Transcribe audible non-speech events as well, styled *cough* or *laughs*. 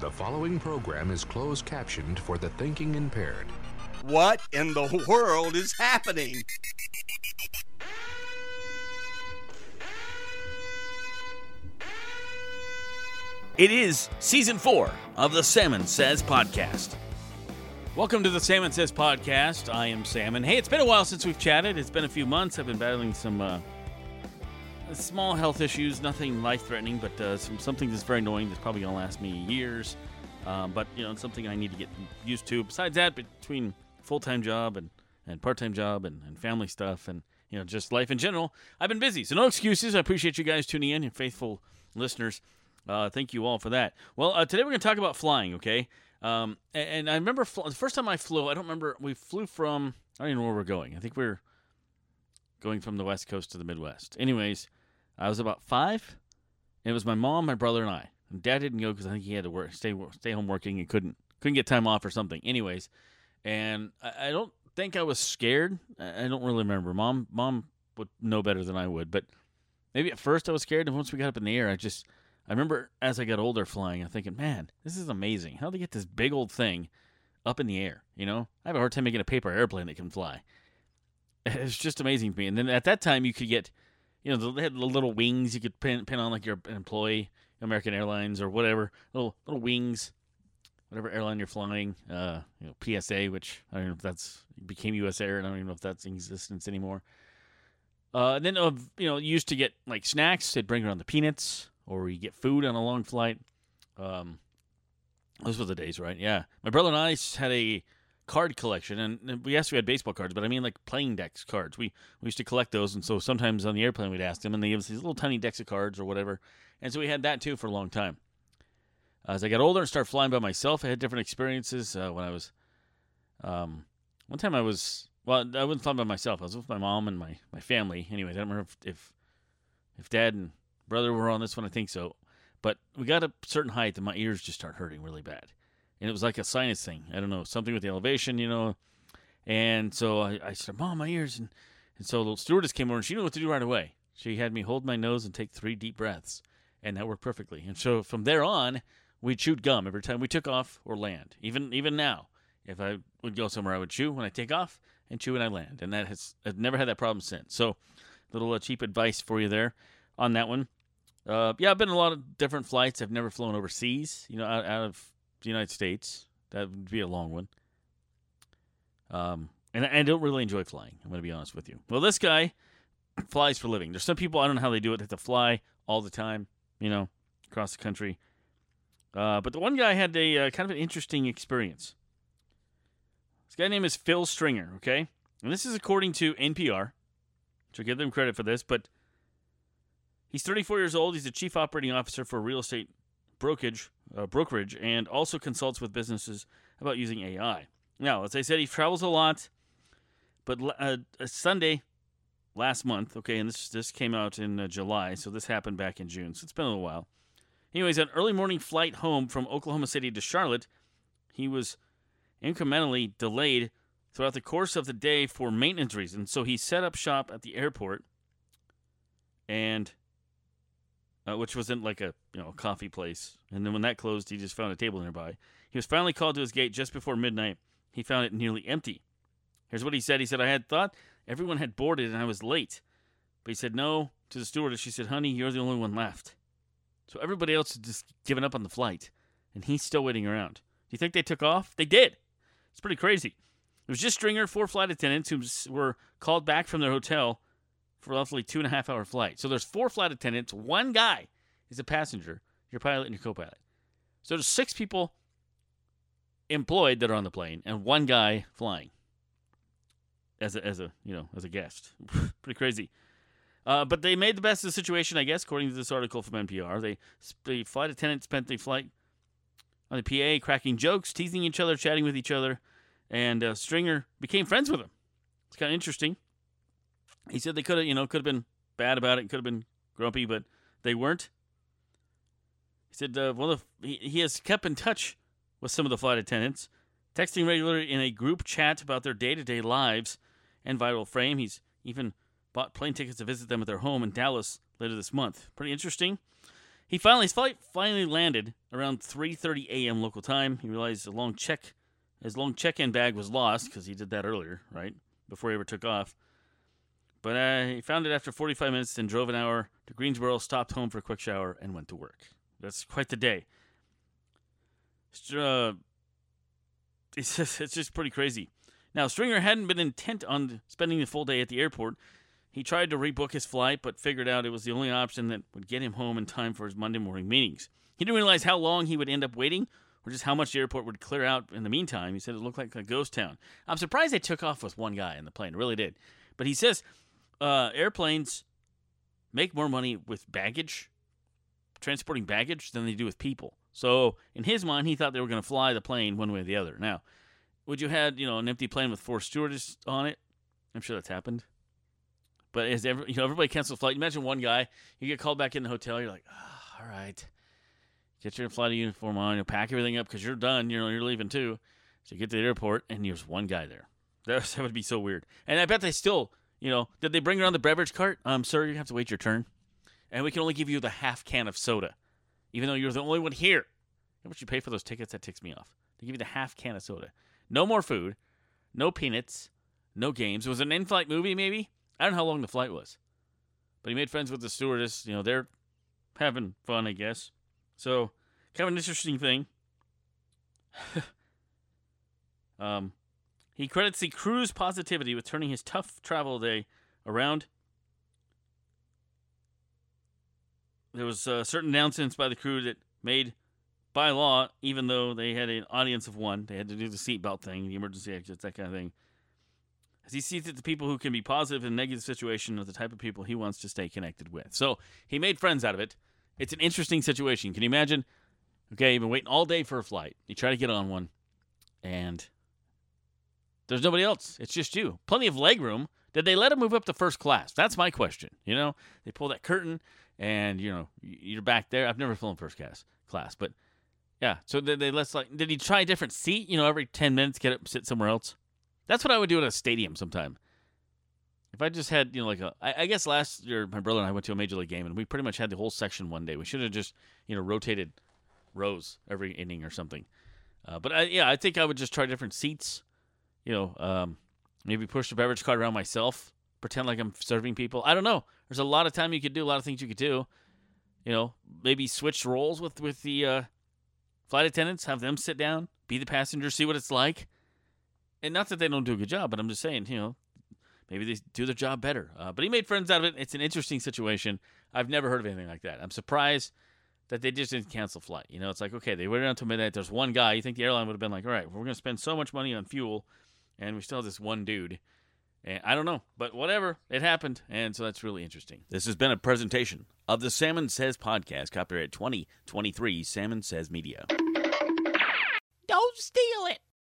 The following program is closed captioned for the thinking impaired. What in the world is happening? It is season four of the Salmon Says podcast. Welcome to the Salmon Says podcast. I am Salmon. Hey, it's been a while since we've chatted. It's been a few months. I've been battling some uh, small health issues, nothing life threatening, but uh, some, something that's very annoying that's probably going to last me years. Um, but, you know, it's something I need to get used to. Besides that, between full time job and, and part time job and, and family stuff and, you know, just life in general, I've been busy. So, no excuses. I appreciate you guys tuning in, and faithful listeners. Uh, thank you all for that. Well, uh, today we're going to talk about flying, okay? Um, and, and, I remember fl- the first time I flew, I don't remember, we flew from, I don't even know where we're going. I think we are going from the West Coast to the Midwest. Anyways, I was about five. And it was my mom, my brother, and I. And Dad didn't go because I think he had to work, stay stay home working, and couldn't couldn't get time off or something. Anyways, and I, I don't think I was scared. I, I don't really remember. Mom, mom would know better than I would, but maybe at first I was scared. And once we got up in the air, I just I remember as I got older flying, I'm thinking, man, this is amazing. How they get this big old thing up in the air? You know, I have a hard time making a paper airplane that can fly. *laughs* It's just amazing to me. And then at that time, you could get you know, they had the little wings you could pin, pin on like your employee, American Airlines or whatever, little little wings, whatever airline you're flying. Uh, you know, PSA, which I don't know if that's became US Air, and I don't even know if that's in existence anymore. Uh, and then uh, you know, used to get like snacks. They'd bring around the peanuts, or you get food on a long flight. Um, those were the days, right? Yeah, my brother and I had a card collection, and we we had baseball cards, but I mean like playing decks cards. We we used to collect those, and so sometimes on the airplane we'd ask them, and they give us these little tiny decks of cards or whatever, and so we had that too for a long time. As I got older and started flying by myself, I had different experiences. Uh, when I was, um, one time I was well, I wasn't flying by myself. I was with my mom and my my family. Anyways, I don't remember if if, if dad and brother were on this one. I think so, but we got a certain height, and my ears just start hurting really bad and it was like a sinus thing. I don't know, something with the elevation, you know. And so I, I said, Mom, my ears. And, and so the stewardess came over and she knew what to do right away. She had me hold my nose and take three deep breaths. And that worked perfectly. And so from there on, we chewed gum every time we took off or land. Even even now, if I would go somewhere, I would chew when I take off and chew when I land. And that has I've never had that problem since. So, little uh, cheap advice for you there on that one. Uh, yeah, I've been a lot of different flights. I've never flown overseas, you know, out, out of the United States. That would be a long one. Um, and I don't really enjoy flying. I'm going to be honest with you. Well, this guy flies for living. There's some people I don't know how they do it. They have to fly all the time, you know, across the country. Uh, but the one guy had a uh, kind of an interesting experience. This guy name is Phil Stringer. Okay, and this is according to NPR. So give them credit for this, but he's 34 years old. He's the chief operating officer for a real estate brokerage uh, brokerage and also consults with businesses about using AI. Now, as I said, he travels a lot, but uh, Sunday last month, okay, and this this came out in uh, July, so this happened back in June, so it's been a little while. Anyways, an early morning flight home from Oklahoma City to Charlotte, he was incrementally delayed throughout the course of the day for maintenance reasons. So he set up shop at the airport and uh, which was in like a you know a coffee place. And then when that closed, he just found a table nearby. He was finally called to his gate just before midnight. He found it nearly empty. Here's what he said. He said, "I had thought everyone had boarded and I was late." But he said no to the stewardess. She said, "Honey, you're the only one left." So everybody else had just given up on the flight, and he's still waiting around. Do you think they took off? They did. It's pretty crazy. It was just Stringer, four flight attendants who were called back from their hotel for roughly two and a half hour flight. So there's four flight attendants. One guy is a passenger, your pilot and your co-pilot. So there's six people employed that are on the plane, and one guy flying as a, as a you know as a guest. *laughs* Pretty crazy. Uh, but they made the best of the situation, I guess, according to this article from NPR. They the flight attendant spent the flight on the PA, cracking jokes, teasing each other, chatting with each other, and uh, Stringer became friends with him. It's kind of interesting. He said they could have, you know, could have been bad about it, could have been grumpy, but they weren't. He said, uh, well, he, he has kept in touch with some of the flight attendants, texting regularly in a group chat about their day to day lives and vital frame. He's even bought plane tickets to visit them at their home in Dallas later this month. Pretty interesting. He finally his flight finally landed around 3:30 a.m. local time. He realized a long check his long check-in bag was lost because he did that earlier, right before he ever took off. But uh, he found it after 45 minutes, then drove an hour to Greensboro, stopped home for a quick shower, and went to work. That's quite the day. Uh, *laughs* it's just, it's just pretty crazy. Now, Stringer hadn't been intent on spending the full day at the airport. He tried to rebook his flight, but figured out it was the only option that would get him home in time for his Monday morning meetings. He didn't realize how long he would end up waiting or just how much the airport would clear out in the meantime. He said it looked like a ghost town. I'm surprised they took off with one guy in the plane. Really did. But he says uh, airplanes make more money with baggage, transporting baggage, than they do with people. So in his mind, he thought they were going to fly the plane one way or the other. Now, would you had you know an empty plane with four stewardess on it? I'm sure that's happened. But as every, you know, everybody cancels flight. Imagine one guy, you get called back in the hotel. You're like, oh, all right, get your flight uniform on, you pack everything up because you're done. You know, you're leaving too. So you get to the airport and there's one guy there. *laughs* That would be so weird. And I bet they still, you know, did they bring around the beverage cart? Um, sir, you have to wait your turn, and we can only give you the half can of soda, even though you're the only one here. How much you pay for those tickets? That ticks me off. They give you the half can of soda. No more food, no peanuts, no games. It was an in-flight movie, maybe. I don't know how long the flight was, but he made friends with the stewardess. You know, they're having fun, I guess. So, kind of an interesting thing. *laughs* um, he credits the crew's positivity with turning his tough travel day around. There was uh, certain announcements by the crew that made by law, even though they had an audience of one, they had to do the seatbelt thing, the emergency exits, that kind of thing. As he sees that the people who can be positive in negative situation are the type of people he wants to stay connected with. So he made friends out of it. It's an interesting situation. Can you imagine? Okay, you've been waiting all day for a flight. You try to get on one, and there's nobody else. It's just you. Plenty of leg room. Did they let him move up to first class? That's my question. You know, they pull that curtain, and you know you're back there. I've never flown first class, class, but yeah. So did they let's like did he try a different seat? You know, every ten minutes get up, sit somewhere else. That's what I would do at a stadium sometime. If I just had, you know, like a, I, I guess last year my brother and I went to a major league game and we pretty much had the whole section one day. We should have just, you know, rotated rows every inning or something. Uh, but I, yeah, I think I would just try different seats. You know, um, maybe push the beverage cart around myself, pretend like I'm serving people. I don't know. There's a lot of time you could do, a lot of things you could do. You know, maybe switch roles with with the uh, flight attendants, have them sit down, be the passenger, see what it's like and not that they don't do a good job, but I'm just saying, you know, maybe they do their job better. Uh, but he made friends out of it. It's an interesting situation. I've never heard of anything like that. I'm surprised that they just didn't cancel flight. You know, it's like okay, they waited until midnight. There's one guy. You think the airline would have been like, all right, we're going to spend so much money on fuel, and we still have this one dude. And I don't know, but whatever, it happened, and so that's really interesting. This has been a presentation of the Salmon Says podcast, copyright 2023, Salmon Says Media. Don't steal it.